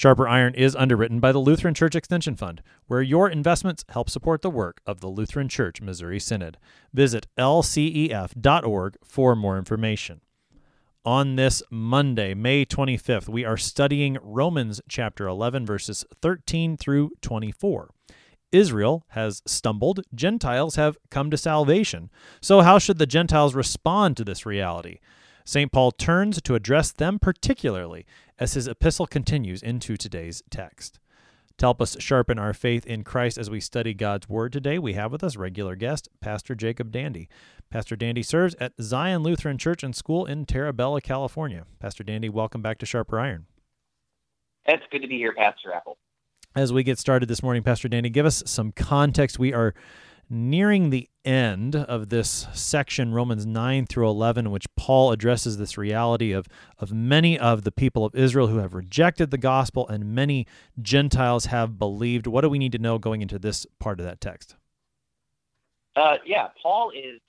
Sharper Iron is underwritten by the Lutheran Church Extension Fund, where your investments help support the work of the Lutheran Church Missouri Synod. Visit lcef.org for more information. On this Monday, May 25th, we are studying Romans chapter 11, verses 13 through 24. Israel has stumbled, Gentiles have come to salvation. So, how should the Gentiles respond to this reality? St. Paul turns to address them particularly as his epistle continues into today's text. To help us sharpen our faith in Christ as we study God's Word today, we have with us regular guest, Pastor Jacob Dandy. Pastor Dandy serves at Zion Lutheran Church and School in Terra Bella, California. Pastor Dandy, welcome back to Sharper Iron. It's good to be here, Pastor Apple. As we get started this morning, Pastor Dandy, give us some context. We are nearing the end of this section, Romans 9 through 11, in which Paul addresses this reality of, of many of the people of Israel who have rejected the gospel and many Gentiles have believed. What do we need to know going into this part of that text? Uh, yeah, Paul is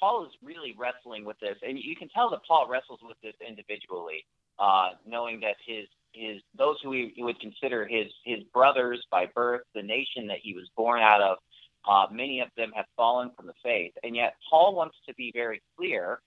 Paul is really wrestling with this, and you can tell that Paul wrestles with this individually, uh, knowing that his his those who he, would consider his his brothers by birth, the nation that he was born out of, uh, many of them have fallen from the faith. And yet, Paul wants to be very clear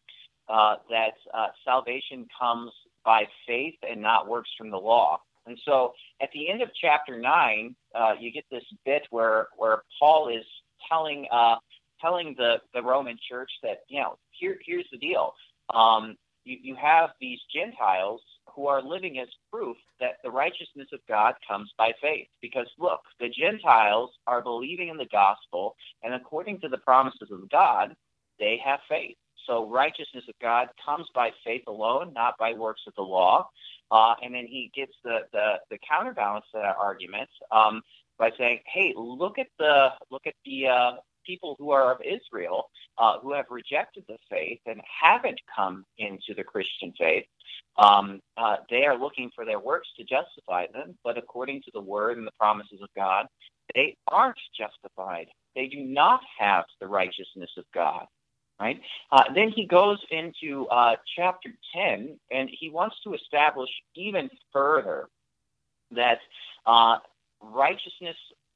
uh, that uh, salvation comes by faith and not works from the law. And so at the end of chapter 9, uh, you get this bit where, where Paul is telling, uh, telling the, the Roman church that, you know, here, here's the deal. Um, you, you have these Gentiles who are living as proof that the righteousness of God comes by faith. Because look, the Gentiles are believing in the gospel, and according to the promises of God, they have faith. So righteousness of God comes by faith alone, not by works of the law. Uh, and then he gives the, the, the counterbalance to that argument um, by saying, "Hey, look at the look at the uh, people who are of Israel uh, who have rejected the faith and haven't come into the Christian faith. Um, uh, they are looking for their works to justify them, but according to the word and the promises of God, they aren't justified. They do not have the righteousness of God. Right? Uh, then he goes into uh, chapter 10, and he wants to establish even further that uh, righteousness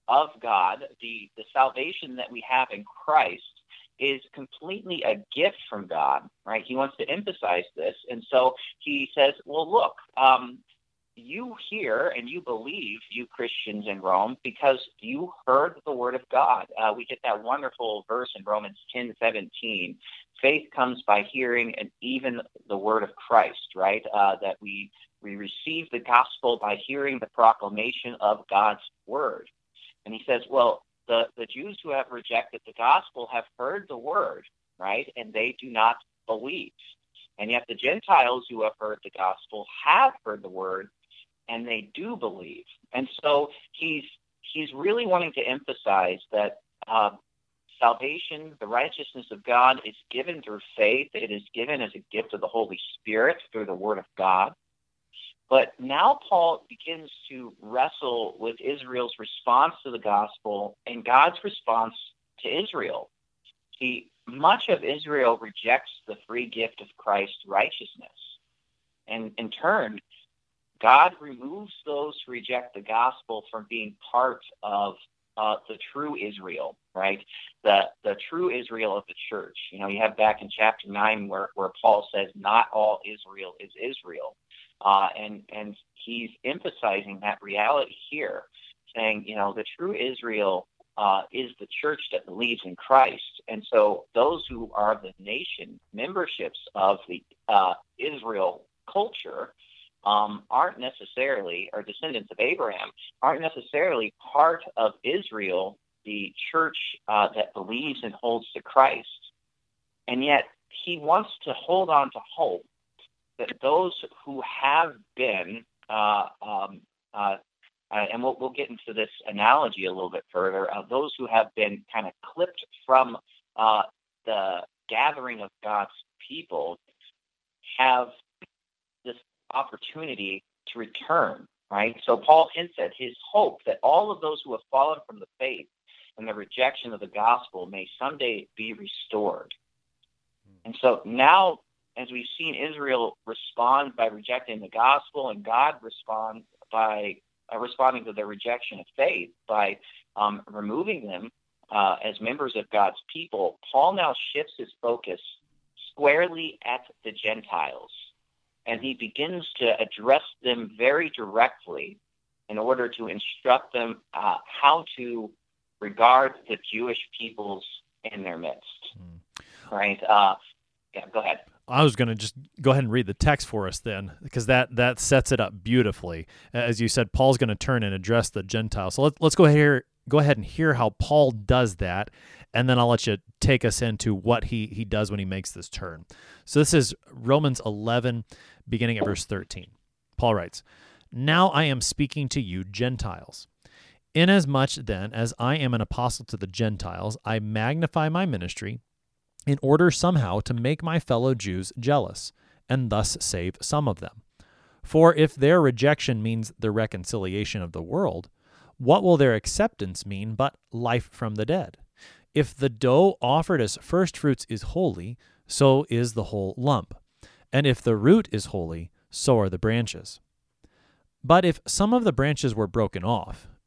of God, the, the salvation that we have in Christ, is completely a gift from God, right? He wants to emphasize this. And so he says, well, look, um, you hear and you believe, you Christians in Rome, because you heard the word of God. Uh, we get that wonderful verse in Romans 10 17. Faith comes by hearing and even the word of Christ, right? Uh, that we, we receive the gospel by hearing the proclamation of God's word. And he says, well, the, the Jews who have rejected the gospel have heard the word, right? And they do not believe. And yet the Gentiles who have heard the gospel have heard the word and they do believe. And so he's he's really wanting to emphasize that uh, salvation, the righteousness of God, is given through faith. It is given as a gift of the Holy Spirit through the Word of God. But now Paul begins to wrestle with Israel's response to the gospel and God's response to Israel. See, much of Israel rejects the free gift of Christ's righteousness. And in turn, God removes those who reject the gospel from being part of uh, the true Israel, right? The the true Israel of the church. You know, you have back in chapter nine where, where Paul says, "Not all Israel is Israel." Uh, and and he's emphasizing that reality here, saying, you know, the true Israel uh, is the church that believes in Christ, and so those who are the nation memberships of the uh, Israel culture um, aren't necessarily, or descendants of Abraham, aren't necessarily part of Israel, the church uh, that believes and holds to Christ, and yet he wants to hold on to hope that those who have been uh, um, uh, uh, and we'll, we'll get into this analogy a little bit further, uh, those who have been kind of clipped from uh, the gathering of God's people have this opportunity to return, right? So Paul hints at his hope that all of those who have fallen from the faith and the rejection of the gospel may someday be restored. And so now, as we've seen Israel respond by rejecting the gospel, and God respond by uh, responding to their rejection of faith by um, removing them uh, as members of God's people, Paul now shifts his focus squarely at the Gentiles. And he begins to address them very directly in order to instruct them uh, how to regard the Jewish peoples in their midst. Mm. Right? Uh, yeah, go ahead. I was going to just go ahead and read the text for us then, because that that sets it up beautifully. As you said, Paul's going to turn and address the Gentiles. So let, let's go go ahead and hear how Paul does that, and then I'll let you take us into what he he does when he makes this turn. So this is Romans 11, beginning at verse 13. Paul writes, "Now I am speaking to you Gentiles." Inasmuch then as I am an apostle to the Gentiles, I magnify my ministry in order somehow to make my fellow Jews jealous, and thus save some of them. For if their rejection means the reconciliation of the world, what will their acceptance mean but life from the dead? If the dough offered as first fruits is holy, so is the whole lump. And if the root is holy, so are the branches. But if some of the branches were broken off,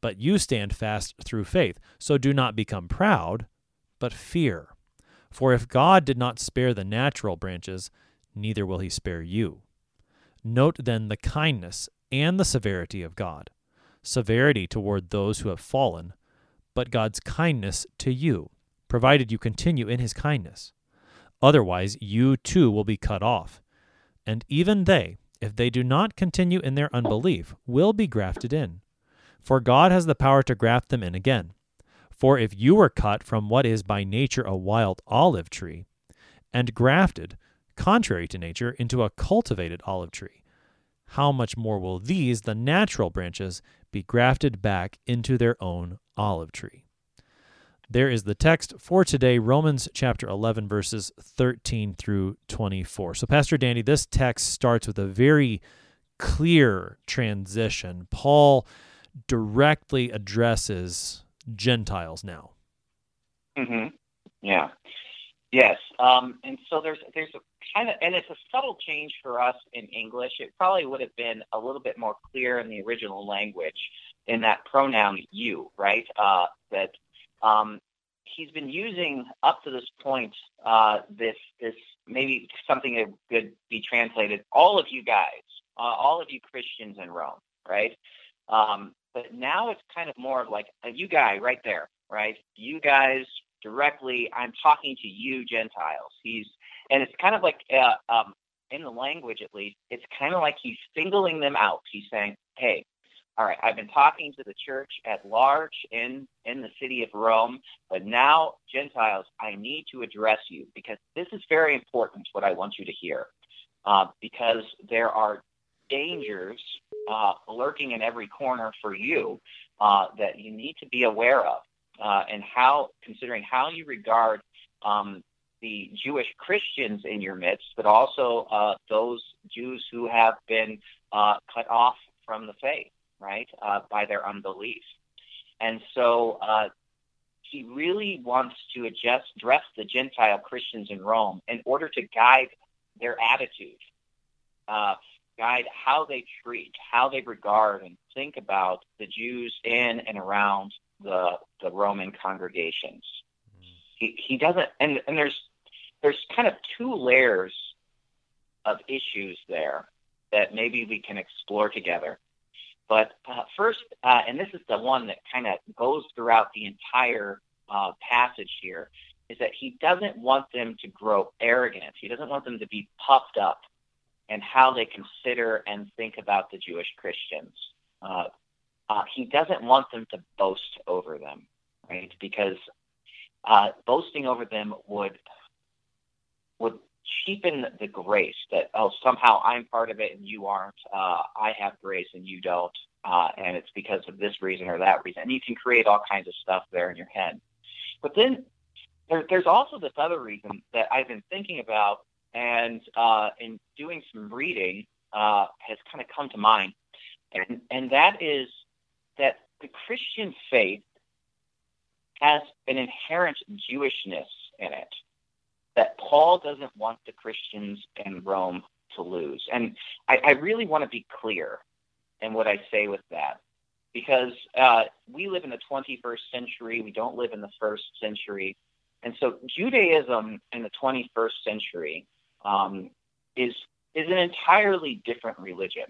but you stand fast through faith. So do not become proud, but fear. For if God did not spare the natural branches, neither will he spare you. Note then the kindness and the severity of God severity toward those who have fallen, but God's kindness to you, provided you continue in his kindness. Otherwise, you too will be cut off. And even they, if they do not continue in their unbelief, will be grafted in for God has the power to graft them in again. For if you were cut from what is by nature a wild olive tree, and grafted, contrary to nature, into a cultivated olive tree, how much more will these, the natural branches, be grafted back into their own olive tree? There is the text for today, Romans chapter 11, verses 13 through 24. So, Pastor Dandy, this text starts with a very clear transition. Paul directly addresses Gentiles now. hmm Yeah. Yes. Um, and so there's there's a kind of and it's a subtle change for us in English. It probably would have been a little bit more clear in the original language in that pronoun you, right? Uh, that um, he's been using up to this point uh, this this maybe something that could be translated all of you guys, uh, all of you Christians in Rome, right? Um, but now it's kind of more of like you guy right there, right? You guys directly. I'm talking to you, Gentiles. He's and it's kind of like uh, um, in the language at least, it's kind of like he's singling them out. He's saying, "Hey, all right, I've been talking to the church at large in in the city of Rome, but now Gentiles, I need to address you because this is very important. What I want you to hear, uh, because there are dangers uh, lurking in every corner for you uh, that you need to be aware of, uh, and how, considering how you regard um, the Jewish Christians in your midst, but also uh, those Jews who have been uh, cut off from the faith, right, uh, by their unbelief. And so he really wants to adjust, address the Gentile Christians in Rome in order to guide their attitude. Guide how they treat, how they regard and think about the Jews in and around the the Roman congregations. He he doesn't and, and there's there's kind of two layers of issues there that maybe we can explore together. But uh, first, uh, and this is the one that kind of goes throughout the entire uh, passage here, is that he doesn't want them to grow arrogant. He doesn't want them to be puffed up in how they consider and think about the Jewish Christians. Uh, uh, he doesn't want them to boast over them, right? Because uh, boasting over them would would cheapen the grace that oh somehow I'm part of it and you aren't. Uh, I have grace and you don't, uh, and it's because of this reason or that reason. And you can create all kinds of stuff there in your head. But then there, there's also this other reason that I've been thinking about, and uh, in doing some reading uh, has kind of come to mind, and and that is that the Christian faith has an inherent Jewishness in it that Paul doesn't want the Christians in Rome to lose. And I, I really want to be clear in what I say with that because uh, we live in the 21st century. We don't live in the first century. And so Judaism in the 21st century um, is, is an entirely different religion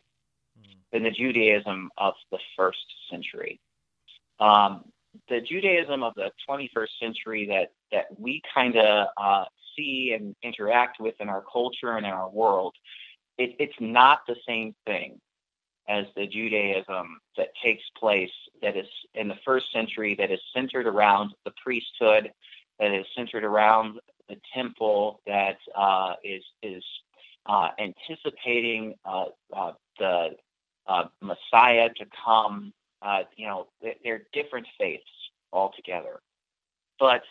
mm. than the Judaism of the first century. Um, the Judaism of the 21st century that that we kind of uh, see and interact with in our culture and in our world, it, it's not the same thing as the Judaism that takes place that is in the first century that is centered around the priesthood, that is centered around the temple, that uh, is is uh, anticipating uh, uh the uh, Messiah to come. You know, they're different faiths altogether. But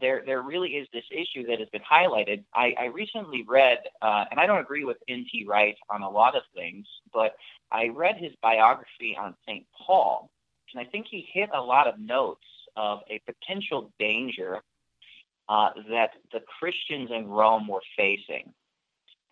there there really is this issue that has been highlighted. I, I recently read, and I don't agree with N.T. Wright on a lot of things, but I read his biography on St. Paul, and I think he hit a lot of notes of a potential danger uh, that the Christians in Rome were facing.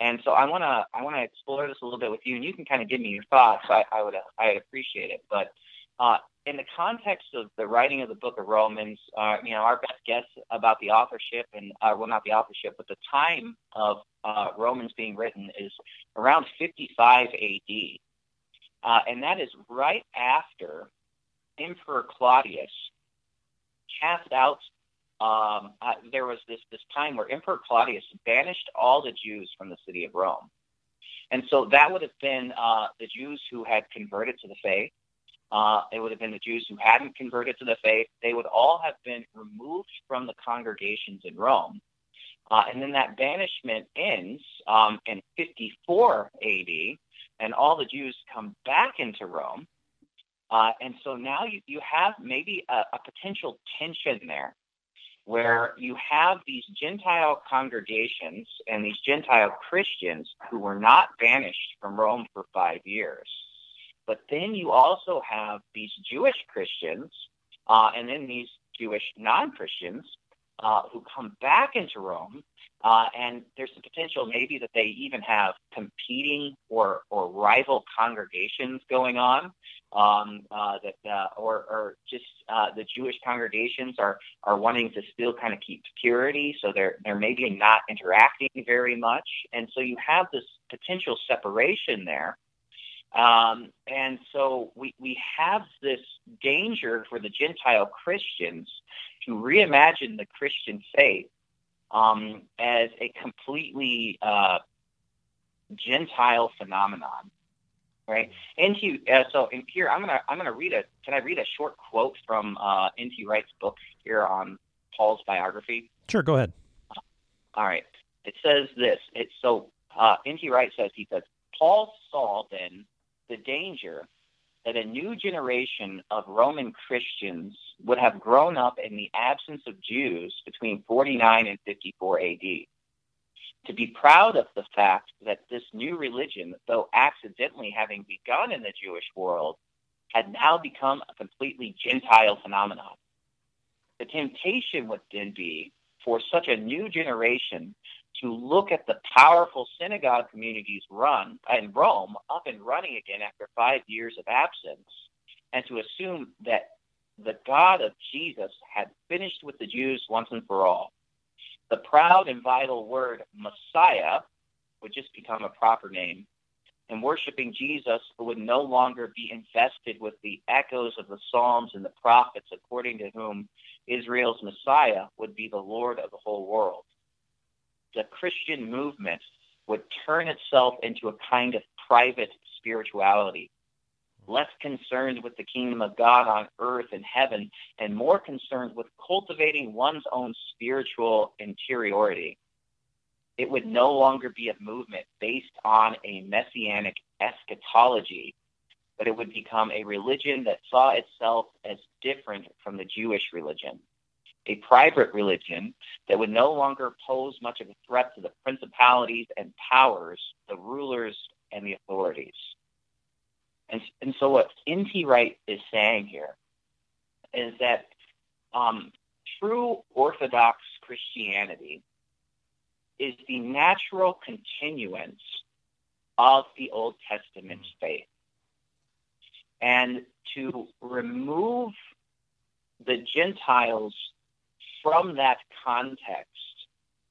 And so I want to I want to explore this a little bit with you, and you can kind of give me your thoughts. I, I would I appreciate it. But uh, in the context of the writing of the book of Romans, uh, you know, our best guess about the authorship and, uh, well, not the authorship, but the time of uh, Romans being written is around 55 AD. Uh, and that is right after Emperor Claudius cast out. Um, uh, there was this this time where Emperor Claudius banished all the Jews from the city of Rome, and so that would have been uh, the Jews who had converted to the faith, uh, it would have been the Jews who hadn't converted to the faith. They would all have been removed from the congregations in Rome. Uh, and then that banishment ends um, in 54 AD, and all the Jews come back into Rome. Uh, and so now you, you have maybe a, a potential tension there where you have these Gentile congregations and these Gentile Christians who were not banished from Rome for five years. But then you also have these Jewish Christians uh, and then these Jewish non Christians uh, who come back into Rome. Uh, and there's the potential maybe that they even have competing or, or rival congregations going on. Um, uh, that uh, or, or just uh, the Jewish congregations are are wanting to still kind of keep purity, so they're they're maybe not interacting very much, and so you have this potential separation there. Um, and so we, we have this danger for the Gentile Christians to reimagine the Christian faith um, as a completely uh, Gentile phenomenon, right? N.T. Uh, so in here, I'm gonna I'm gonna read a can I read a short quote from uh, N.T. Wright's book here on Paul's biography? Sure, go ahead. all right, it says this. It's so uh, N.T. Wright says he says Paul saw then the danger that a new generation of Roman Christians would have grown up in the absence of Jews between 49 and 54 AD. To be proud of the fact that this new religion, though accidentally having begun in the Jewish world, had now become a completely Gentile phenomenon. The temptation would then be for such a new generation to look at the powerful synagogue communities run in Rome up and running again after five years of absence, and to assume that the God of Jesus had finished with the Jews once and for all. The proud and vital word Messiah would just become a proper name and worshiping Jesus would no longer be infested with the echoes of the Psalms and the prophets, according to whom Israel's Messiah would be the Lord of the whole world. The Christian movement would turn itself into a kind of private spirituality, less concerned with the kingdom of God on earth and heaven, and more concerned with cultivating one's own spiritual interiority. It would no longer be a movement based on a messianic eschatology, but it would become a religion that saw itself as different from the Jewish religion. A private religion that would no longer pose much of a threat to the principalities and powers, the rulers and the authorities. And, and so, what N.T. Wright is saying here is that um, true Orthodox Christianity is the natural continuance of the Old Testament mm. faith. And to remove the Gentiles from that context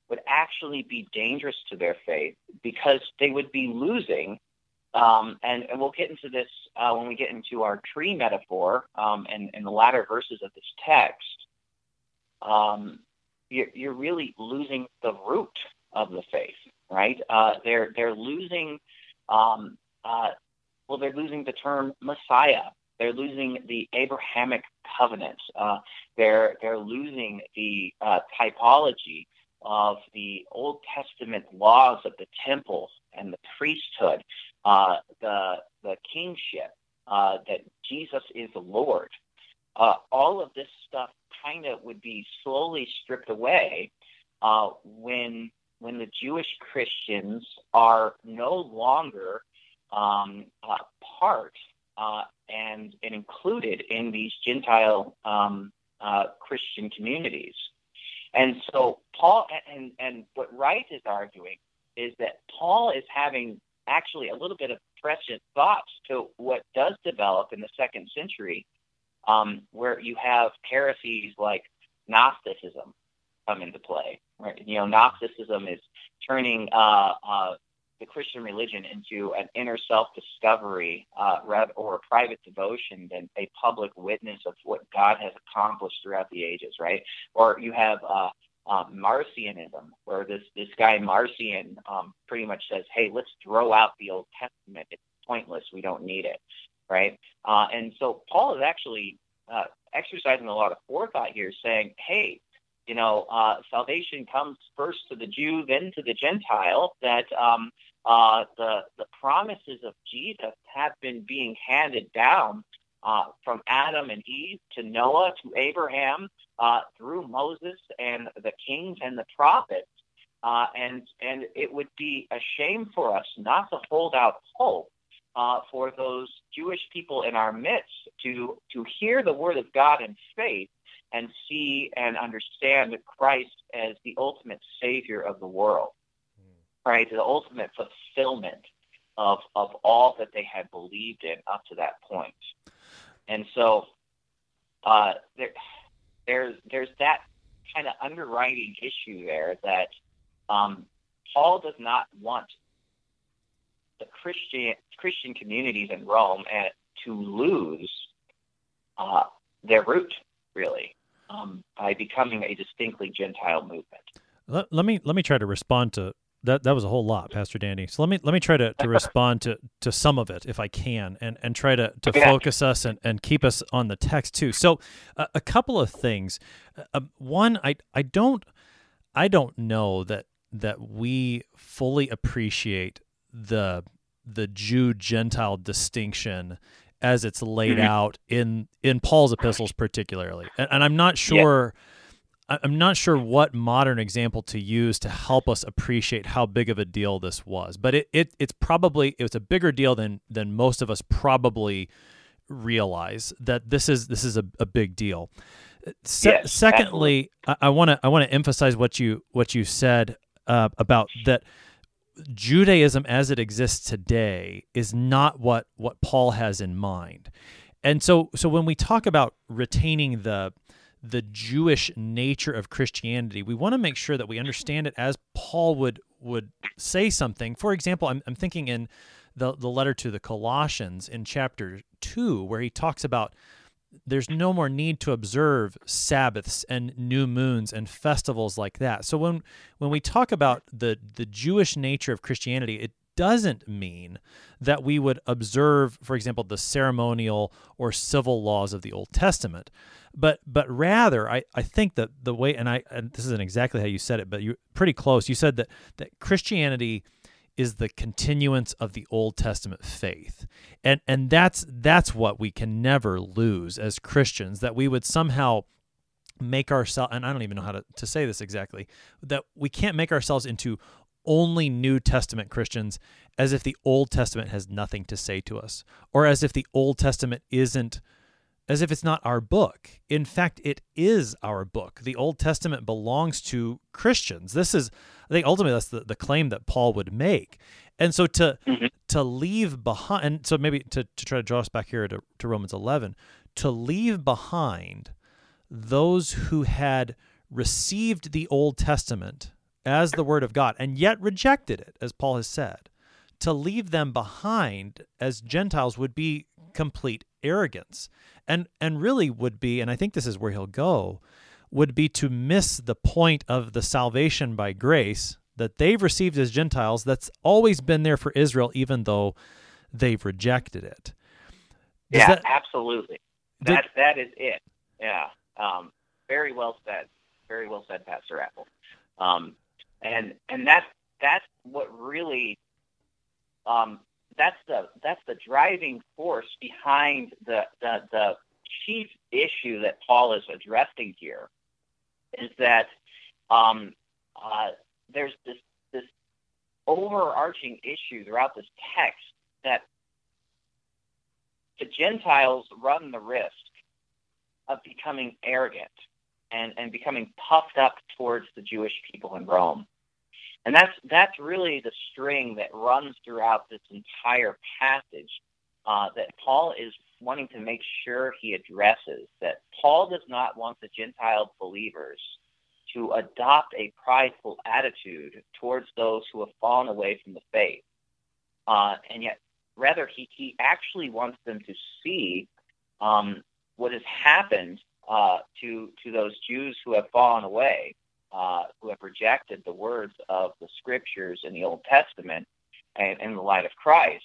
would actually be dangerous to their faith because they would be losing. Um, and, and, we'll get into this uh, when we get into our tree metaphor um, and, and, the latter verses of this text. Um, you're, you're, really losing the root of the faith, right? Uh, they're they're losing, um, uh, well, they're losing the term Messiah. They're losing the Abrahamic covenant. Uh, they're they're losing the uh, typology of the Old Testament laws of the temple and the priesthood, uh, the the kingship, uh, that Jesus is the Lord. all of this stuff kind of would be slowly stripped away when when the Jewish Christians are no longer um, uh, part uh, and, and included in these Gentile um, uh, Christian communities. And so Paul and, and what Wright is arguing is that Paul is having actually a little bit of prescient thoughts to what does develop in the second century, um, where you have heresies like Gnosticism come into play. Right? You know, Gnosticism is turning uh, uh, the Christian religion into an inner self-discovery uh, or a private devotion than a public witness of what God has accomplished throughout the ages, right? Or you have uh, um, Marcionism, where this this guy Marcion um, pretty much says, "Hey, let's throw out the Old Testament. It's pointless. We don't need it." Right? Uh, and so Paul is actually uh, exercising a lot of forethought here, saying, "Hey, you know, uh, salvation comes first to the Jew, then to the Gentile. That um, uh, the the promises of Jesus have been being handed down uh, from Adam and Eve to Noah to Abraham uh, through Moses and the kings and the prophets. Uh, and and it would be a shame for us not to hold out hope uh, for those Jewish people in our midst to to hear the word of God in faith and see and understand Christ as the ultimate Savior of the world, right? The ultimate fulfillment of of all that they had believed in up to that point. And so uh, there, there's there's that kind of underwriting issue there that um, Paul does not want the Christian Christian communities in Rome and, to lose uh, their root, really um, by becoming a distinctly Gentile movement. Let, let, me let me try to respond to that. That was a whole lot, Pastor Dandy. So let me let me try to, to respond to, to some of it if I can, and, and try to, to focus us and, and keep us on the text too. So uh, a couple of things. Uh, one, I I don't I don't know that that we fully appreciate the the Jew Gentile distinction as it's laid mm-hmm. out in in Paul's epistles particularly. And, and I'm not sure yeah. I'm not sure what modern example to use to help us appreciate how big of a deal this was. But it, it it's probably it was a bigger deal than than most of us probably realize that this is this is a, a big deal. Se- yes, secondly, I want to I want to emphasize what you what you said uh, about that Judaism as it exists today is not what what Paul has in mind. And so so when we talk about retaining the the Jewish nature of Christianity, we want to make sure that we understand it as Paul would would say something. For example, I'm, I'm thinking in the the letter to the Colossians in chapter two, where he talks about there's no more need to observe Sabbaths and new moons and festivals like that. So when when we talk about the the Jewish nature of Christianity, it doesn't mean that we would observe, for example, the ceremonial or civil laws of the Old Testament. But but rather, I, I think that the way and I and this isn't exactly how you said it, but you pretty close. You said that that Christianity is the continuance of the Old Testament faith. And and that's that's what we can never lose as Christians, that we would somehow make ourselves and I don't even know how to, to say this exactly, that we can't make ourselves into only New Testament Christians as if the Old Testament has nothing to say to us, or as if the Old Testament isn't as if it's not our book. In fact, it is our book. The Old Testament belongs to Christians. This is, I think, ultimately that's the, the claim that Paul would make. And so to mm-hmm. to leave behind, and so maybe to, to try to draw us back here to, to Romans 11, to leave behind those who had received the Old Testament as the Word of God and yet rejected it, as Paul has said, to leave them behind as Gentiles would be complete arrogance. And and really would be and i think this is where he'll go would be to miss the point of the salvation by grace that they've received as gentiles that's always been there for israel even though they've rejected it. Does yeah that, absolutely. did, that that is it. Yeah um, very well said. Very well said pastor apple. Um, and and that's that's what really um, that's the that's the driving force behind the, the the chief issue that Paul is addressing here is that um, uh, there's this this overarching issue throughout this text that the Gentiles run the risk of becoming arrogant and, and becoming puffed up towards the Jewish people in Rome. And that's that's really the string that runs throughout this entire passage uh, that Paul is wanting to make sure he addresses. That Paul does not want the Gentile believers to adopt a prideful attitude towards those who have fallen away from the faith, uh, and yet rather he he actually wants them to see um, what has happened uh, to to those Jews who have fallen away uh, who have rejected the words of the scriptures in the Old Testament and in the light of Christ,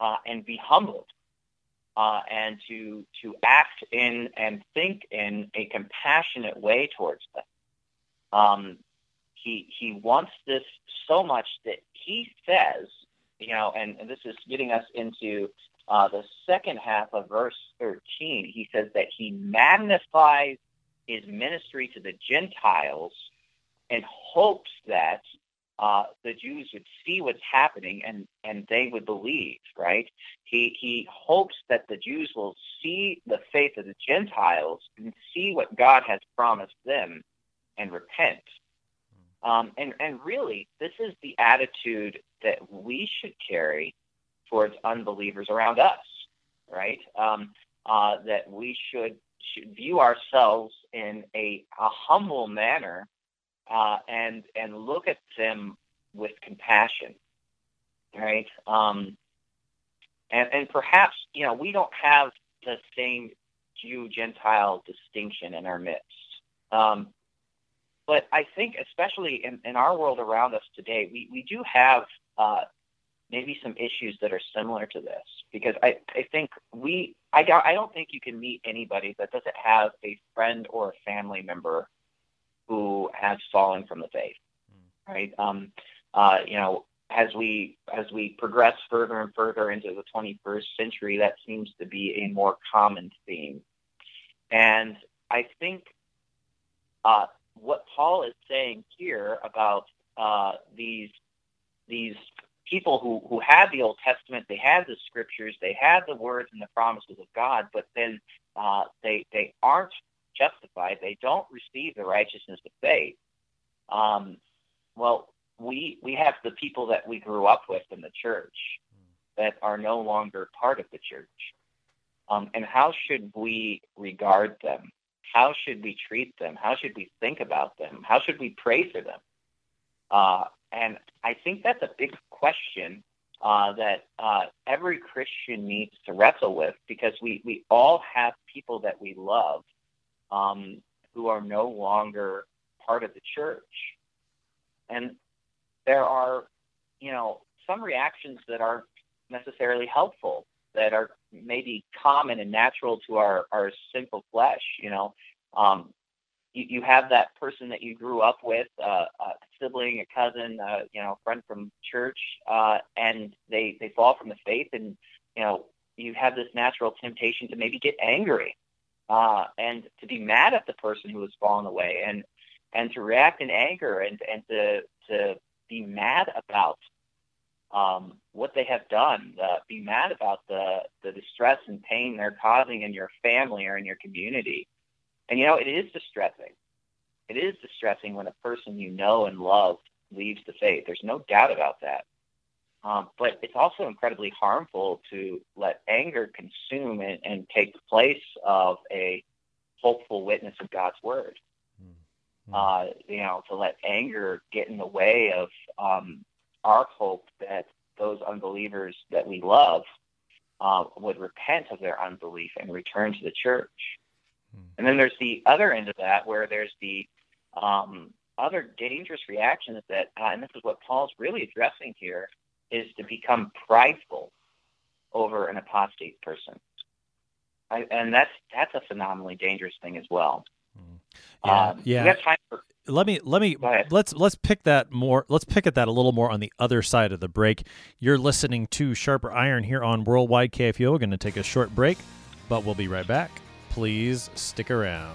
uh, and be humbled, uh, and to to act in and think in a compassionate way towards them. Um, he he wants this so much that he says, you know, and, and this is getting us into uh, the second half of verse 13. He says that he magnifies his ministry to the Gentiles and hopes that uh, the Jews would see what's happening and, and they would believe, right? He, he hopes that the Jews will see the faith of the Gentiles and see what God has promised them and repent. Um, and, and really, this is the attitude that we should carry towards unbelievers around us, right? Um, uh, that we should should view ourselves in a, a humble manner uh, and and look at them with compassion, right? Um, and and perhaps you know we don't have the same Jew Gentile distinction in our midst. Um, but I think, especially in, in our world around us today, we, we do have uh, maybe some issues that are similar to this because I, I think we I don't, I don't think you can meet anybody that doesn't have a friend or a family member who has fallen from the faith mm. right um, uh, you know as we as we progress further and further into the 21st century that seems to be a more common theme and I think uh, what Paul is saying here about uh, these these people who, who had the Old Testament, they had the scriptures, they had the words and the promises of God, but then uh, they they aren't justified. They don't receive the righteousness of faith. Um, well, we we have the people that we grew up with in the church that are no longer part of the church. Um, and how should we regard them? How should we treat them? How should we think about them? How should we pray for them? Uh, and I think that's a big question uh, that uh, every Christian needs to wrestle with because we, we all have people that we love um, who are no longer part of the church. And there are, you know, some reactions that aren't necessarily helpful, that are maybe common and natural to our, our sinful flesh, you know. Um, you, you have that person that you grew up with, uh, a sibling, a cousin, uh, you know, a friend from church, uh, and they they fall from the faith, and you know, you have this natural temptation to maybe get angry, uh, and to be mad at the person who has fallen away, and and to react in anger, and and to to be mad about um, what they have done, uh, be mad about the the distress and pain they're causing in your family or in your community. And you know, it is distressing. It is distressing when a person you know and love leaves the faith. There's no doubt about that. Um, but it's also incredibly harmful to let anger consume and, and take the place of a hopeful witness of God's word. Mm-hmm. Uh, you know, to let anger get in the way of um, our hope that those unbelievers that we love uh, would repent of their unbelief and return to the church. And then there's the other end of that where there's the um, other dangerous reactions that, uh, and this is what Paul's really addressing here, is to become prideful over an apostate person. I, and that's that's a phenomenally dangerous thing as well. Mm. Yeah, um, yeah. For, let me let me let's let's pick that more. Let's pick at that a little more on the other side of the break. You're listening to Sharper Iron here on Worldwide KFUO. We're going to take a short break, but we'll be right back please stick around.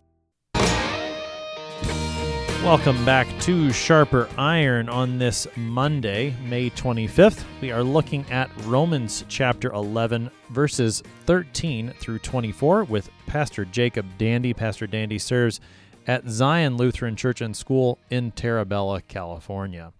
Welcome back to Sharper Iron on this Monday, May 25th. We are looking at Romans chapter 11, verses 13 through 24 with Pastor Jacob Dandy. Pastor Dandy serves at Zion Lutheran Church and School in Terra California.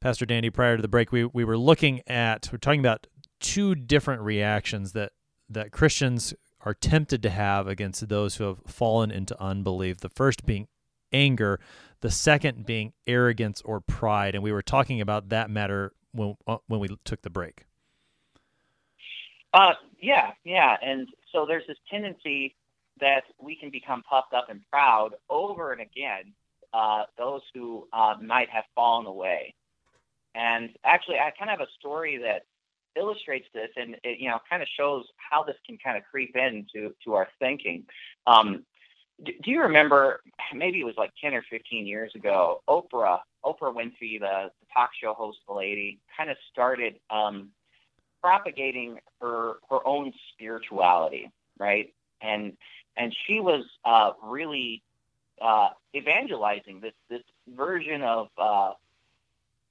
Pastor Dandy, prior to the break, we, we were looking at, we're talking about two different reactions that, that Christians are tempted to have against those who have fallen into unbelief. The first being anger, the second being arrogance or pride. And we were talking about that matter when uh, when we took the break. Uh, yeah, yeah, and so there's this tendency that we can become puffed up and proud over and again. Uh, those who uh, might have fallen away, and actually, I kind of have a story that illustrates this, and it, you know, kind of shows how this can kind of creep into to our thinking. Um, do you remember maybe it was like 10 or 15 years ago oprah oprah winfrey the, the talk show host the lady kind of started um, propagating her her own spirituality right and and she was uh, really uh, evangelizing this this version of uh,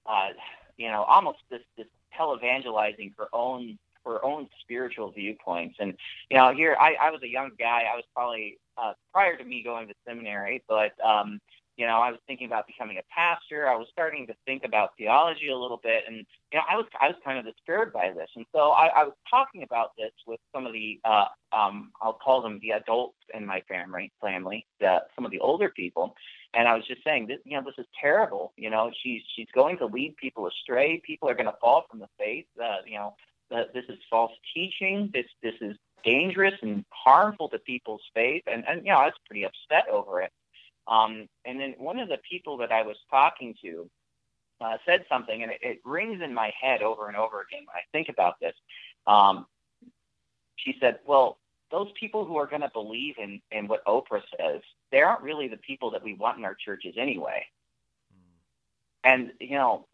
uh, you know almost this this televangelizing her own her own spiritual viewpoints. And you know, here I, I was a young guy. I was probably uh, prior to me going to seminary, but um, you know, I was thinking about becoming a pastor. I was starting to think about theology a little bit, and you know, I was I was kind of disturbed by this, and so I, I was talking about this with some of the uh, um, I'll call them the adults in my family, family, the, some of the older people, and I was just saying this, you know, this is terrible. You know, she's she's going to lead people astray. People are going to fall from the faith. Uh, you know, that this is false teaching. This this is dangerous and harmful to people's faith, and and you know I was pretty upset over it. Um, and then one of the people that I was talking to uh, said something, and it, it rings in my head over and over again when I think about this. Um, she said, "Well, those people who are going to believe in, in what Oprah says, they aren't really the people that we want in our churches anyway. And, you know,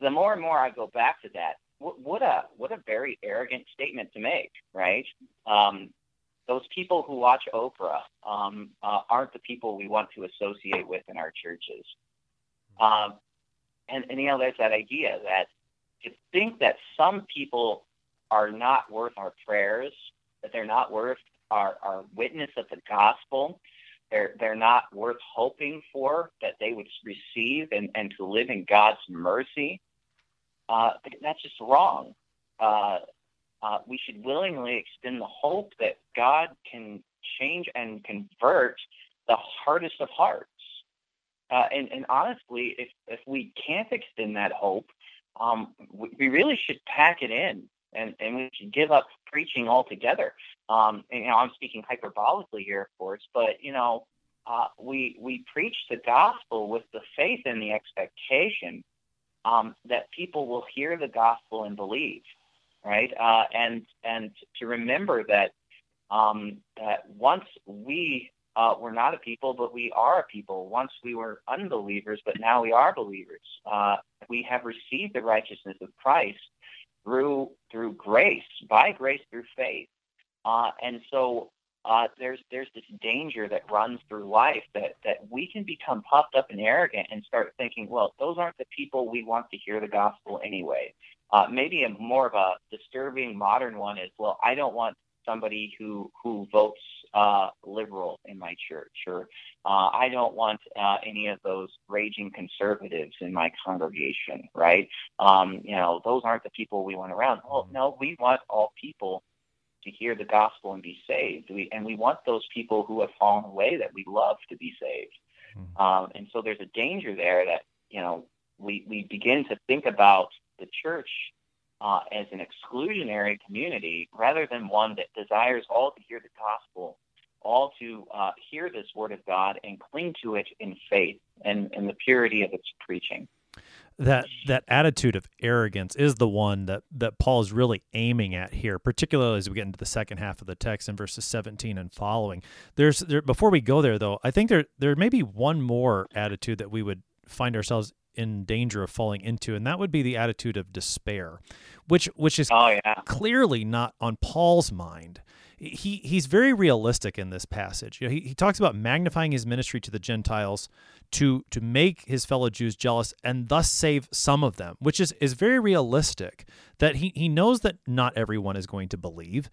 the more and more I go back to that, what, a what a very arrogant statement to make, right? Um, those people who watch Oprah um, uh, aren't the people we want to associate with in our churches. Um, and, and, you know, there's that idea that to think that some people are not worth our prayers, that they're not worth our, our witness of the gospel, they're, they're not worth hoping for, that they would receive and, and to live in God's mercy, uh, that's just wrong. Uh, uh, we should willingly extend the hope that God can change and convert the hardest of hearts. Uh, and, and, honestly, if, if we can't extend that hope, um, we, we, really should pack it in and, and we should give up preaching altogether. Um, and, you know, I'm speaking hyperbolically here, of course, but you know, uh, we we preach the gospel with the faith and the expectation um, that people will hear the gospel and believe right? Uh, and and to remember that um, that once we uh, were not a people, but we are a people. Once we were unbelievers, but now we are believers. Uh, we have received the righteousness of Christ through through grace, by grace through faith. Uh, and so uh, there's there's this danger that runs through life that that we can become puffed up and arrogant and start thinking, well, those aren't the people we want to hear the gospel anyway. Uh, maybe a more of a disturbing modern one is, well, I don't want somebody who who votes uh, liberal in my church, or uh, I don't want uh, any of those raging conservatives in my congregation, right? Um, you know, those aren't the people we want around. Well, mm-hmm. no, we want all people to hear the gospel and be saved. We, and we want those people who have fallen away that we love to be saved. Mm-hmm. Um, and so there's a danger there that, you know, we, we begin to think about the church uh, as an exclusionary community rather than one that desires all to hear the gospel, all to uh, hear this word of God and cling to it in faith and, and the purity of its preaching that that attitude of arrogance is the one that that Paul is really aiming at here, particularly as we get into the second half of the text in verses 17 and following. There's there before we go there though, I think there there may be one more attitude that we would find ourselves in danger of falling into, and that would be the attitude of despair, which which is oh, yeah. clearly not on Paul's mind. He he's very realistic in this passage. You know, he, he talks about magnifying his ministry to the Gentiles to to make his fellow Jews jealous and thus save some of them, which is is very realistic. That he he knows that not everyone is going to believe,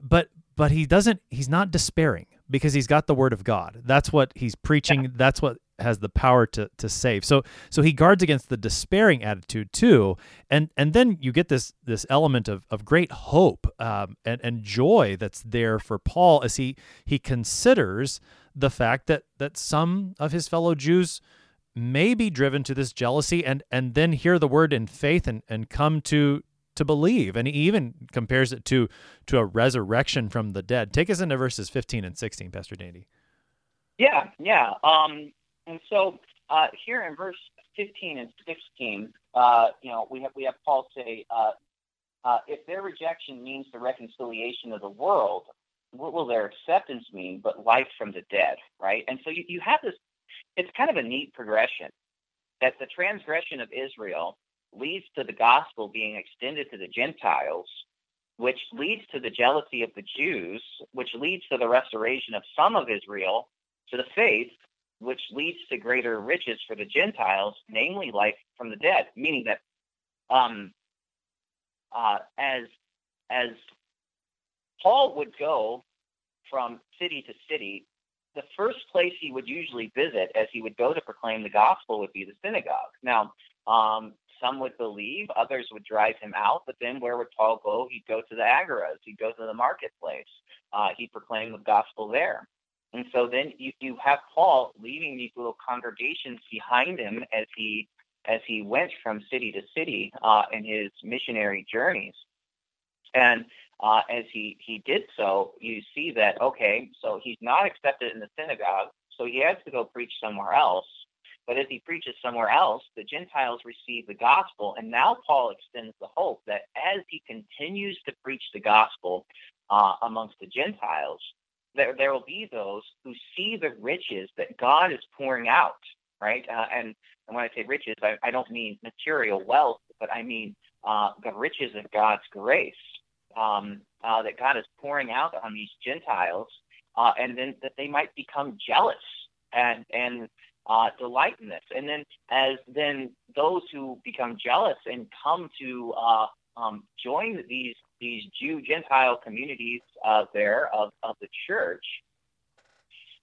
but but he doesn't he's not despairing because he's got the word of God. That's what he's preaching. Yeah. That's what has the power to to save. So so he guards against the despairing attitude too, and and then you get this this element of of great hope um, and and joy that's there for Paul as he he considers the fact that that some of his fellow Jews may be driven to this jealousy and and then hear the word in faith and and come to to believe. And he even compares it to to a resurrection from the dead. Take us into verses 15 and 16 pastor dandy. Yeah yeah. Um and so uh here in verse 15 and 16 uh you know we have we have paul say uh uh, if their rejection means the reconciliation of the world, what will their acceptance mean but life from the dead, right? And so you, you have this, it's kind of a neat progression that the transgression of Israel leads to the gospel being extended to the Gentiles, which leads to the jealousy of the Jews, which leads to the restoration of some of Israel to the faith, which leads to greater riches for the Gentiles, namely life from the dead, meaning that um, uh, as as Paul would go from city to city. The first place he would usually visit as he would go to proclaim the gospel would be the synagogue. Now, um, some would believe, others would drive him out, but then where would Paul go? He'd go to the agoras, he'd go to the marketplace, uh, he'd proclaim the gospel there. And so then you, you have Paul leaving these little congregations behind him as he as he went from city to city uh, in his missionary journeys. And uh, as he, he did so, you see that, okay, so he's not accepted in the synagogue, so he has to go preach somewhere else. But as he preaches somewhere else, the Gentiles receive the gospel. And now Paul extends the hope that as he continues to preach the gospel, uh, amongst the Gentiles, there there will be those who see the riches that God is pouring out, right? Uh, and and when I say riches, I, I don't mean material wealth, but I mean uh, the riches of God's grace um, uh, that God is pouring out on these Gentiles, uh, and then that they might become jealous and and uh, delight in this. And then as then those who become jealous and come to uh, um, join these these Jew Gentile communities uh, there of, of the church,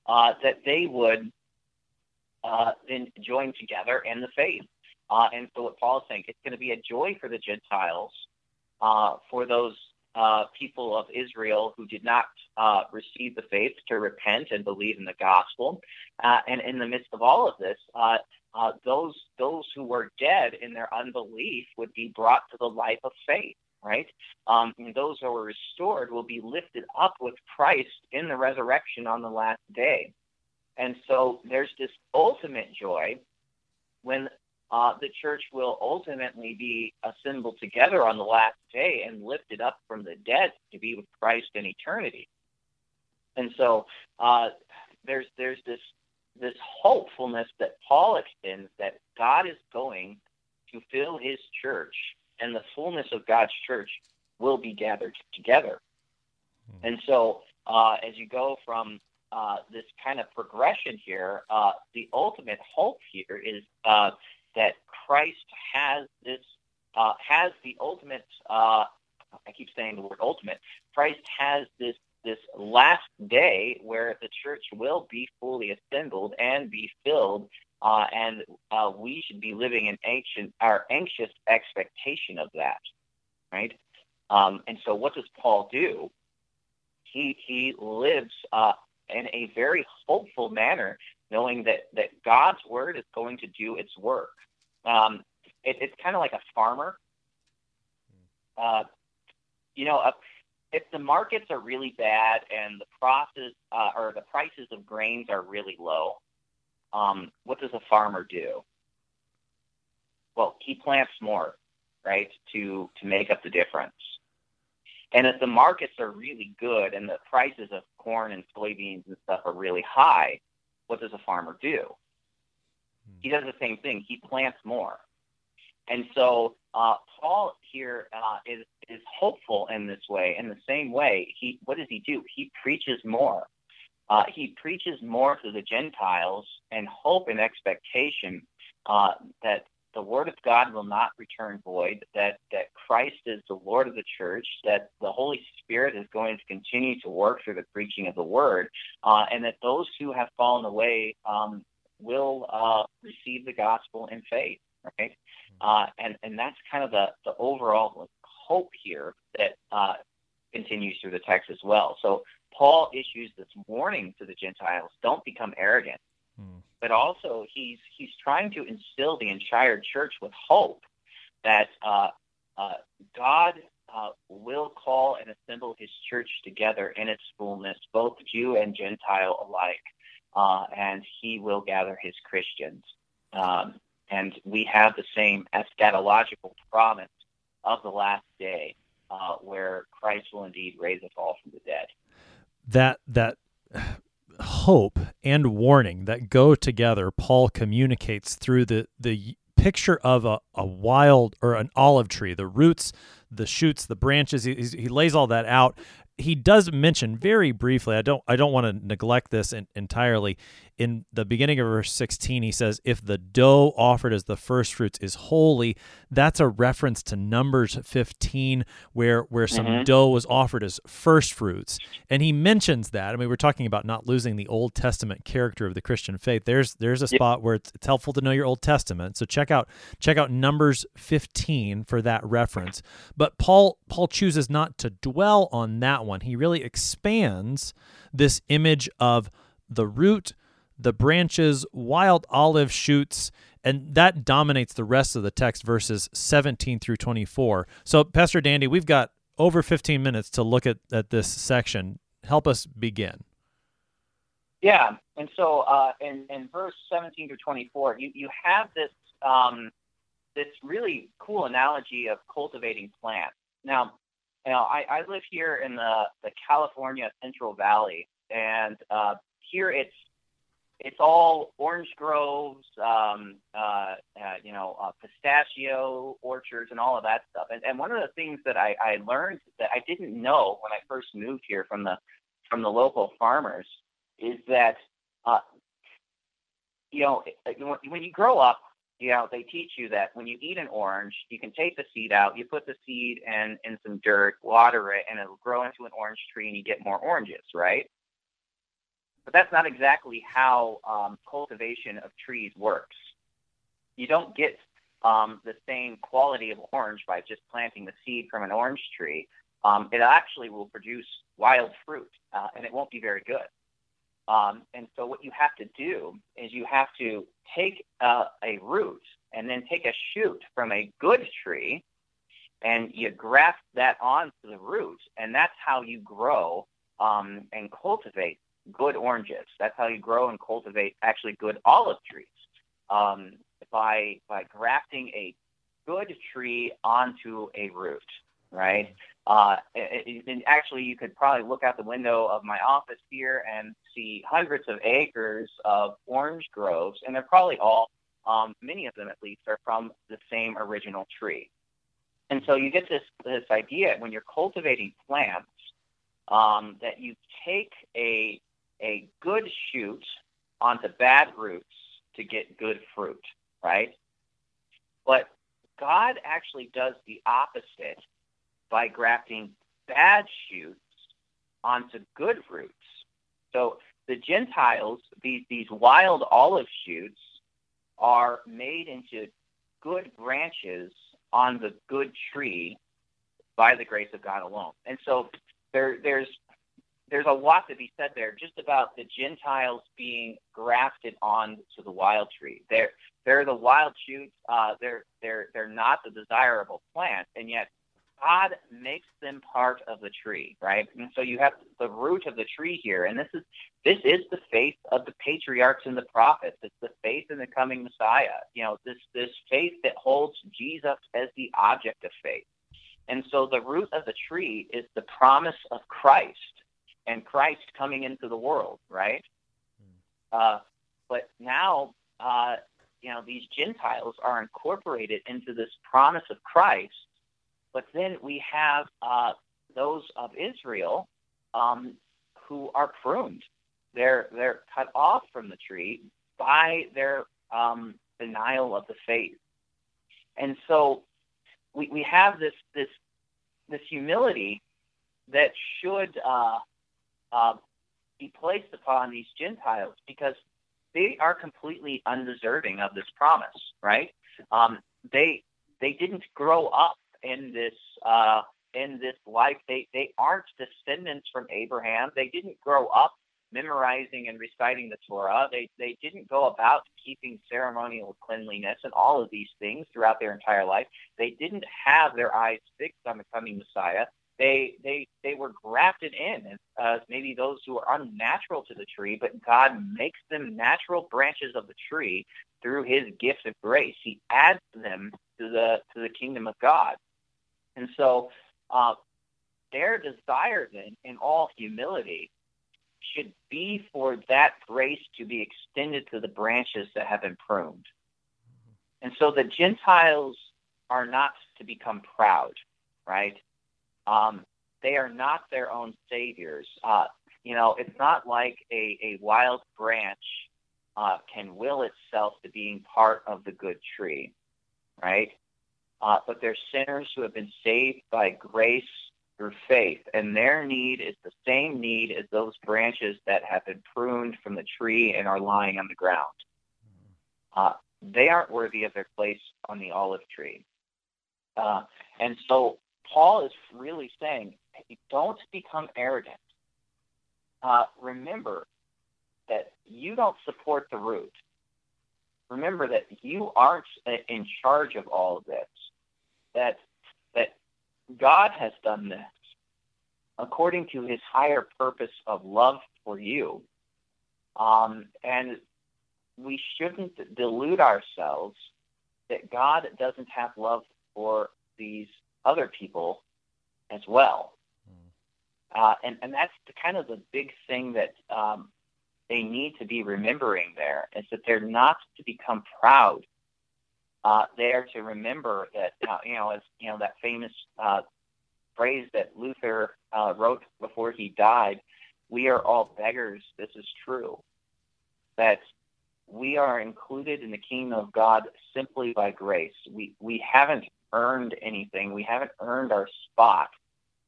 uh, that they would uh, then join together in the faith. Uh, and so what Paul is saying, it's going to be a joy for the Gentiles, uh, for those uh, people of Israel who did not receive the faith to repent and believe in the gospel. And in the midst of all of this, those those who were dead in their unbelief would be brought to the life of faith. Right, um, and those who were restored will be lifted up with Christ in the resurrection on the last day. And so there's this ultimate joy when uh, the church will ultimately be assembled together on the last day and lifted up from the dead to be with Christ in eternity. And so uh, there's there's this this hopefulness that Paul extends that God is going to fill His church, and the fullness of God's church will be gathered together. Mm-hmm. And so uh, as you go from uh, this kind of progression here, uh, the ultimate hope here is uh, that Christ has this uh, has the ultimate. Uh, I keep saying the word ultimate. Christ has this this last day where the church will be fully assembled and be filled, uh, and uh, we should be living in ancient our anxious expectation of that, right? Um, and so, what does Paul do? He he lives uh, in a very hopeful manner, knowing that that God's word is going to do its work. Um, it, it's kind of like a farmer. Uh, you know, if the markets are really bad and the prices uh, or the prices of grains are really low, um, what does a farmer do? Well, he plants more, right, to to make up the difference. And if the markets are really good and the prices of corn and soybeans and stuff are really high, what does a farmer do? He does the same thing. He plants more. And so uh, Paul here uh, is is hopeful in this way. In the same way, he what does he do? He preaches more. Uh, he preaches more to the Gentiles and hope and expectation uh, that the word of God will not return void, that, that Christ is the Lord of the church, that the Holy Spirit is going to continue to work through the preaching of the word, uh, and that those who have fallen away um, will uh, receive the gospel in faith, right? Uh, and, and that's kind of the, the overall hope here that uh, continues through the text as well. So Paul issues this warning to the Gentiles don't become arrogant. Mm. But also, he's he's trying to instill the entire church with hope that uh, uh, God uh, will call and assemble His church together in its fullness, both Jew and Gentile alike, uh, and He will gather His Christians. Um, and we have the same eschatological promise of the last day, uh, where Christ will indeed raise us all from the dead. That that hope and warning that go together, Paul communicates through the, the picture of a, a wild or an olive tree, the roots, the shoots, the branches. He, he lays all that out. He does mention very briefly. I don't. I don't want to neglect this in, entirely in the beginning of verse 16, he says, If the dough offered as the first fruits is holy, that's a reference to Numbers 15, where, where some mm-hmm. dough was offered as first fruits. And he mentions that. I mean, we're talking about not losing the Old Testament character of the Christian faith. There's there's a spot where it's, it's helpful to know your Old Testament. So check out check out Numbers 15 for that reference. But Paul Paul chooses not to dwell on that one. He really expands this image of the root the branches, wild olive shoots, and that dominates the rest of the text, verses 17 through 24. So, Pastor Dandy, we've got over 15 minutes to look at, at this section. Help us begin. Yeah, and so uh, in, in verse 17 through 24, you, you have this um, this really cool analogy of cultivating plants. Now, you know, I, I live here in the, the California Central Valley, and uh, here it's it's all orange groves, um, uh, uh, you know, uh, pistachio orchards, and all of that stuff. And, and one of the things that I, I learned that I didn't know when I first moved here from the from the local farmers is that, uh, you know, when you grow up, you know, they teach you that when you eat an orange, you can take the seed out, you put the seed in, in some dirt, water it, and it'll grow into an orange tree and you get more oranges, right? But that's not exactly how um, cultivation of trees works. You don't get um, the same quality of orange by just planting the seed from an orange tree. Um, it actually will produce wild fruit, uh, and it won't be very good. Um, and so, what you have to do is you have to take uh, a root and then take a shoot from a good tree, and you graft that onto the root, and that's how you grow um, and cultivate good oranges. That's how you grow and cultivate actually good olive trees um, by by grafting a good tree onto a root, right? Uh, and actually, you could probably look out the window of my office here and see hundreds of acres of orange groves, and they're probably all, um, many of them at least, are from the same original tree. And so you get this this idea when you're cultivating plants um, that you take a a good shoot onto bad roots to get good fruit, right? But God actually does the opposite by grafting bad shoots onto good roots. So the Gentiles, these, these wild olive shoots, are made into good branches on the good tree by the grace of God alone. And so there, there's there's a lot to be said there just about the Gentiles being grafted on to the wild tree. They're they're the wild shoots. Uh, they're they're they're not the desirable plant, and yet God makes them part of the tree, right? And so you have the root of the tree here, and this is this is the faith of the patriarchs and the prophets. It's the faith in the coming Messiah. You know, this this faith that holds Jesus as the object of faith. And so the root of the tree is the promise of Christ and Christ coming into the world, right? Hmm. Uh, but now, uh, you know, these Gentiles are incorporated into this promise of Christ. But then we have uh, those of Israel um, who are pruned. They're they're cut off from the tree by their um, denial of the faith, and so we, we have this this this humility that should uh, uh, be placed upon these Gentiles because they are completely undeserving of this promise, right? Um, they they didn't grow up in this uh, in this life. They they aren't descendants from Abraham. They didn't grow up memorizing and reciting the Torah. They they didn't go about keeping ceremonial cleanliness and all of these things throughout their entire life. They didn't have their eyes fixed on the coming Messiah they they they were grafted in as uh, maybe those who are unnatural to the tree, but God makes them natural branches of the tree through His gift of grace. He adds them to the to the kingdom of God, and so uh, their desire then, in all humility, should be for that grace to be extended to the branches that have been pruned. And so the Gentiles are not to become proud, right? Um, they are not their own saviors. Uh, you know, it's not like a, a wild branch uh, can will itself to being part of the good tree, right? Uh, but they're sinners who have been saved by grace through faith, and their need is the same need as those branches that have been pruned from the tree and are lying on the ground. Uh, they aren't worthy of their place on the olive tree. Uh, and so Paul is really saying, hey, don't become arrogant. Uh, remember that you don't support the root. Remember that you aren't in charge of all of this. That that God has done this according to His higher purpose of love for you, um, and we shouldn't delude ourselves that God doesn't have love for these other people as well. Uh, and, and that's the kind of the big thing that um, they need to be remembering there is that they're not to become proud. Uh, they are to remember that, uh, you know, as, you know, that famous uh, phrase that Luther uh, wrote before he died, we are all beggars. This is true. That we are included in the kingdom of God simply by grace. We, we haven't earned anything. We haven't earned our spot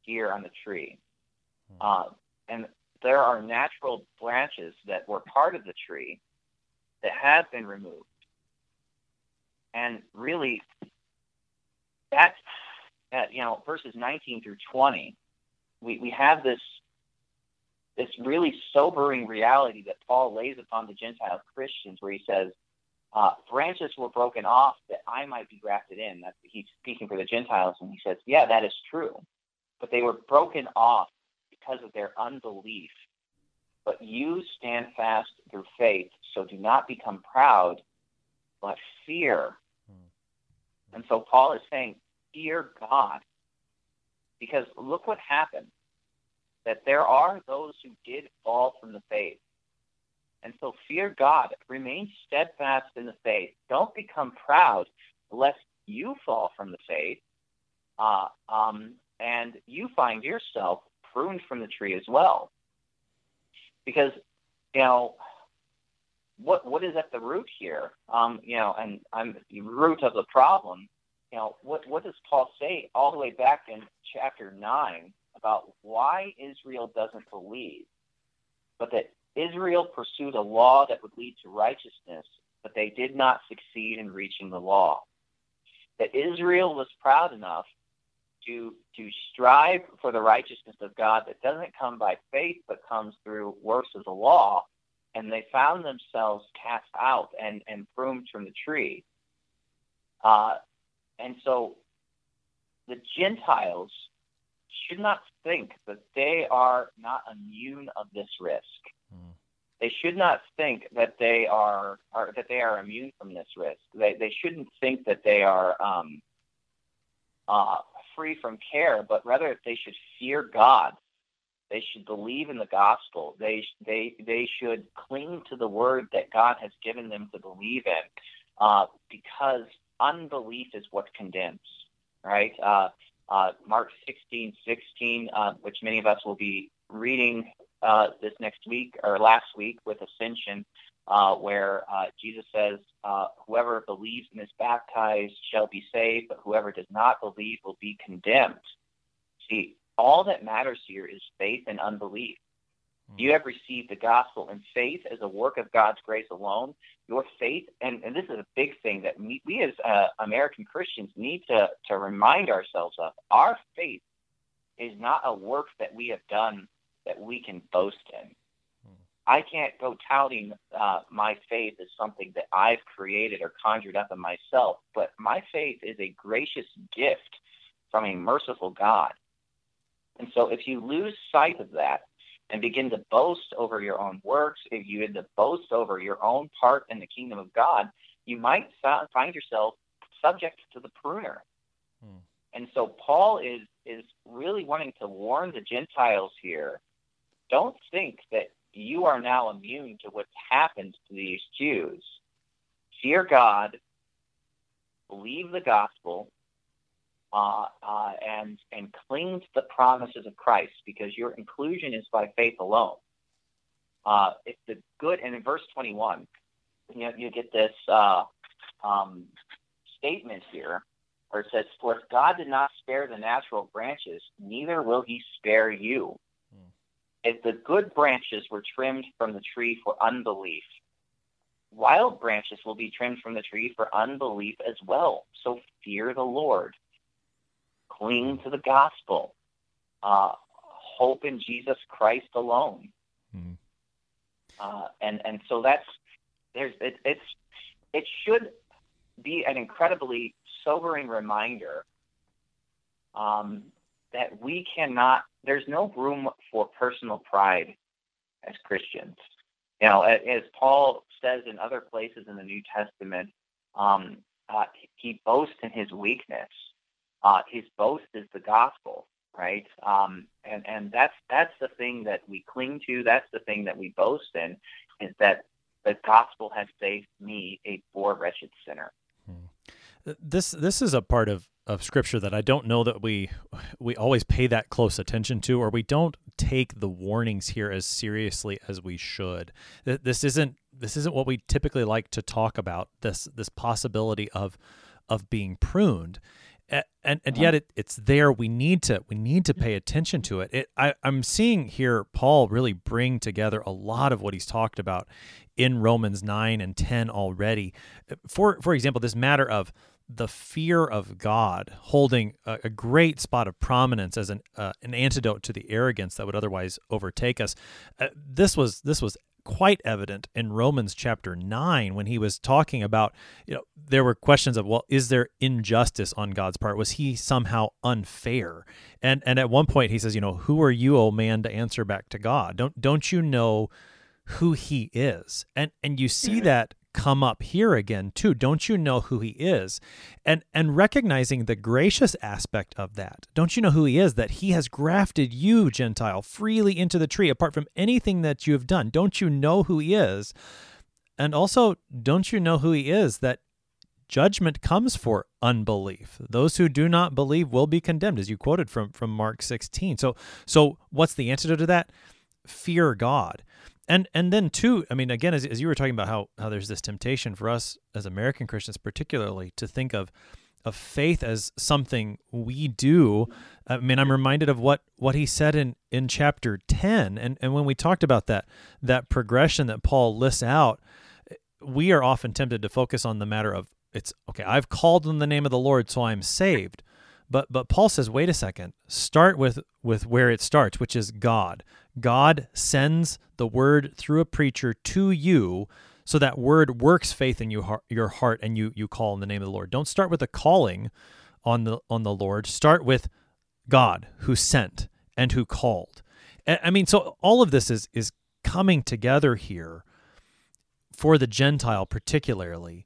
here on the tree. Hmm. Uh, and there are natural branches that were part of the tree that have been removed. And really, that's, at, you know, verses 19 through 20, we, we have this this really sobering reality that Paul lays upon the Gentile Christians, where he says, uh, branches were broken off that I might be grafted in. That's he's speaking for the Gentiles, and he says, yeah, that is true, but they were broken off because of their unbelief. But you stand fast through faith, so do not become proud, but fear. And so Paul is saying, fear God. Because look what happened that there are those who did fall from the faith. And so fear God, remain steadfast in the faith. Don't become proud lest you fall from the faith uh, um, and you find yourself pruned from the tree as well. Because, you know, what what is at the root here? Um, you know, and I'm the root of the problem. You know, what what does Paul say all the way back in chapter nine about why Israel doesn't believe, but that Israel pursued a law that would lead to righteousness, but they did not succeed in reaching the law. That Israel was proud enough to to strive for the righteousness of God that doesn't come by faith but comes through works of the law, and they found themselves cast out and and pruned from the tree. Uh, and so the Gentiles should not think that they are not immune of this risk. They should not think that they are, are, that they are immune from this risk. They they shouldn't think that they are um, uh, free from care, but rather they should fear God. They should believe in the gospel. They they they should cling to the word that God has given them to believe in, uh, because unbelief is what condemns. Right? Uh, uh, Mark 16, 16, uh, which many of us will be reading uh, this next week or last week with Ascension, uh, where uh, Jesus says, uh, Whoever believes and is baptized shall be saved, but whoever does not believe will be condemned. See, all that matters here is faith and unbelief. You have received the gospel and faith as a work of God's grace alone. Your faith, and, and this is a big thing that we, we as uh, American Christians need to, to remind ourselves of. Our faith is not a work that we have done that we can boast in. I can't go touting uh, my faith as something that I've created or conjured up in myself, but my faith is a gracious gift from a merciful God. And so if you lose sight of that, and begin to boast over your own works, if you begin to boast over your own part in the kingdom of God, you might find yourself subject to the pruner. Hmm. And so Paul is is really wanting to warn the Gentiles here. Don't think that you are now immune to what's happened to these Jews. Fear God, believe the gospel, uh, uh, and and cling to the promises of Christ because your inclusion is by faith alone. Uh, it's the good, and in verse 21, you, know, you get this uh, um, statement here where it says, For if God did not spare the natural branches, neither will he spare you. If the good branches were trimmed from the tree for unbelief, wild branches will be trimmed from the tree for unbelief as well. So fear the Lord cling to the gospel, uh, hope in Jesus Christ alone. Mm-hmm. Uh, and and so that's there's it, it's it should be an incredibly sobering reminder um, that we cannot. There's no room for personal pride as Christians. You know, as Paul says in other places in the New Testament, um, uh, he boasts in his weakness. Uh, his boast is the gospel. right? Um, and and that's that's the thing that we cling to. That's the thing that we boast in, is that the gospel has saved me, a poor wretched sinner. Hmm. This this is a part of of scripture that I don't know that we we always pay that close attention to, or we don't take the warnings here as seriously as we should. This isn't this isn't what we typically like to talk about. This this possibility of of being pruned and and, and yet uh-huh. it, it's there we need to we need to pay attention to it, it I, i'm seeing here paul really bring together a lot of what he's talked about in romans 9 and 10 already for for example this matter of the fear of God holding a, a, great spot of prominence as an uh, an antidote to the arrogance that would otherwise overtake us. Uh, this was this was quite evident in Romans chapter 9 when he was talking about, you know, there were questions of, well, is there injustice on God's part? Was he somehow unfair? And and at one point he says, you know, who are you, O man, to answer back to God? Don't don't you know who he is? And and you see that come up here again too. Don't you know who he is? And and recognizing the gracious aspect of that don't you know who he is? That he has grafted you gentile freely into the tree apart from anything that you have done. Don't you know who he is? And also don't you know who he is? That judgment comes for unbelief. Those who do not believe will be condemned as you quoted from from mark 16 so so what's the antidote to that? Fear god and and then too i mean again as, as you were talking about how how there's this temptation for us as american christians particularly to think of of faith as something we do. I mean i'm reminded of what what he said in in chapter 10 and and when we talked about that that progression that paul lists out we are often tempted to focus on the matter of it's okay i've called in the name of the lord so i'm saved but but paul says wait a second start with with where it starts which is god God sends the word through a preacher to you so that word works faith in you, your heart and you you call in the name of the Lord. Don't start with a calling on the on the Lord. Start with God who sent and who called. I mean, so all of this is is coming together here for the Gentile particularly.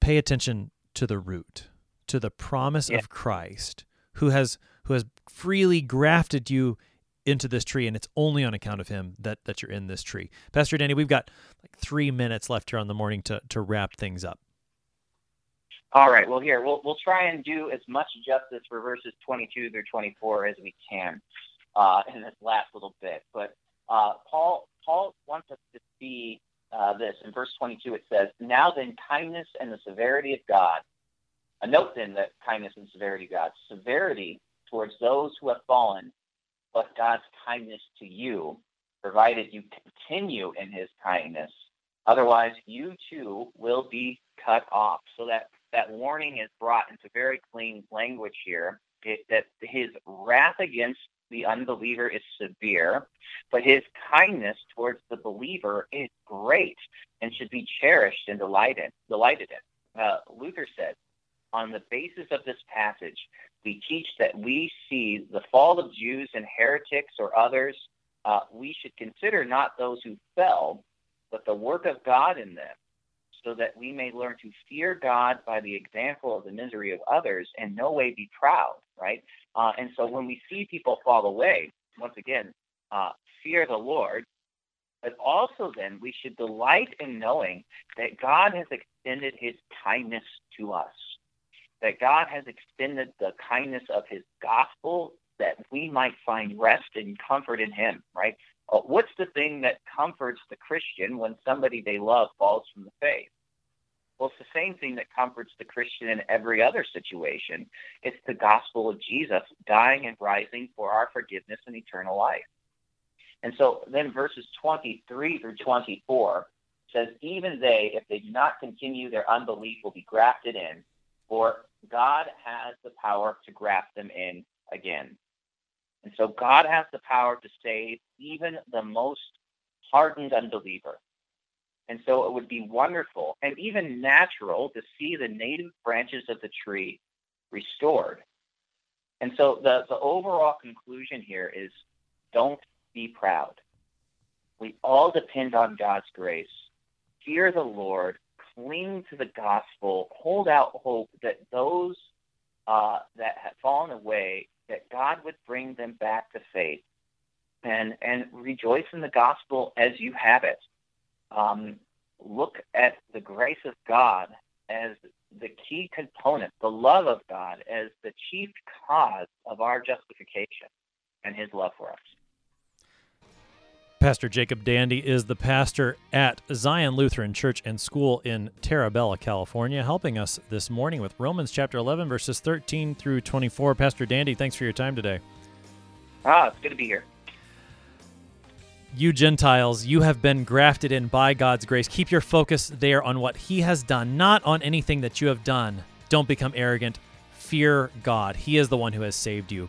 Pay attention to the root, to the promise yeah. of Christ, who has who has freely grafted you into this tree, and it's only on account of him that that you're in this tree. Pastor Dandy, we've got like three minutes left here on the morning to to wrap things up. All right. Well, here we'll we'll try and do as much justice for verses 22 through 24 as we can uh, in this last little bit. But uh, Paul Paul wants us to see uh, this in verse 22. It says, "Now then, kindness and the severity of God." A note then that kindness and severity of God, severity towards those who have fallen, but God's kindness to you, provided you continue in his kindness. Otherwise, you too will be cut off. So that, that warning is brought into very clean language here it, that his wrath against the unbeliever is severe, but his kindness towards the believer is great and should be cherished and delighted, delighted in. Uh, Luther said, on the basis of this passage, we teach that we see the fall of Jews and heretics or others. Uh, we should consider not those who fell, but the work of God in them, so that we may learn to fear God by the example of the misery of others and no way be proud, right? Uh, and so when we see people fall away, once again, uh, fear the Lord, but also then we should delight in knowing that God has extended his kindness to us that God has extended the kindness of his gospel that we might find rest and comfort in him, right? Uh, what's the thing that comforts the Christian when somebody they love falls from the faith? Well, it's the same thing that comforts the Christian in every other situation. It's the gospel of Jesus dying and rising for our forgiveness and eternal life. And so then verses 23 through 24 says, Even they, if they do not continue their unbelief, will be grafted in for God has the power to graft them in again. And so God has the power to save even the most hardened unbeliever. And so it would be wonderful and even natural to see the native branches of the tree restored. And so the, the overall conclusion here is don't be proud. We all depend on God's grace. Fear the Lord cling to the gospel, hold out hope that those uh, that have fallen away that God would bring them back to faith and and rejoice in the gospel as you have it. Um, look at the grace of God as the key component, the love of God as the chief cause of our justification and His love for us. Pastor Jacob Dandy is the pastor at Zion Lutheran Church and School in Terra Bella, California, helping us this morning with Romans chapter 11, verses 13 through 24. Pastor Dandy, thanks for your time today. Ah, it's good to be here. You Gentiles, you have been grafted in by God's grace. Keep your focus there on what He has done, not on anything that you have done. Don't become arrogant. Fear God. He is the one who has saved you.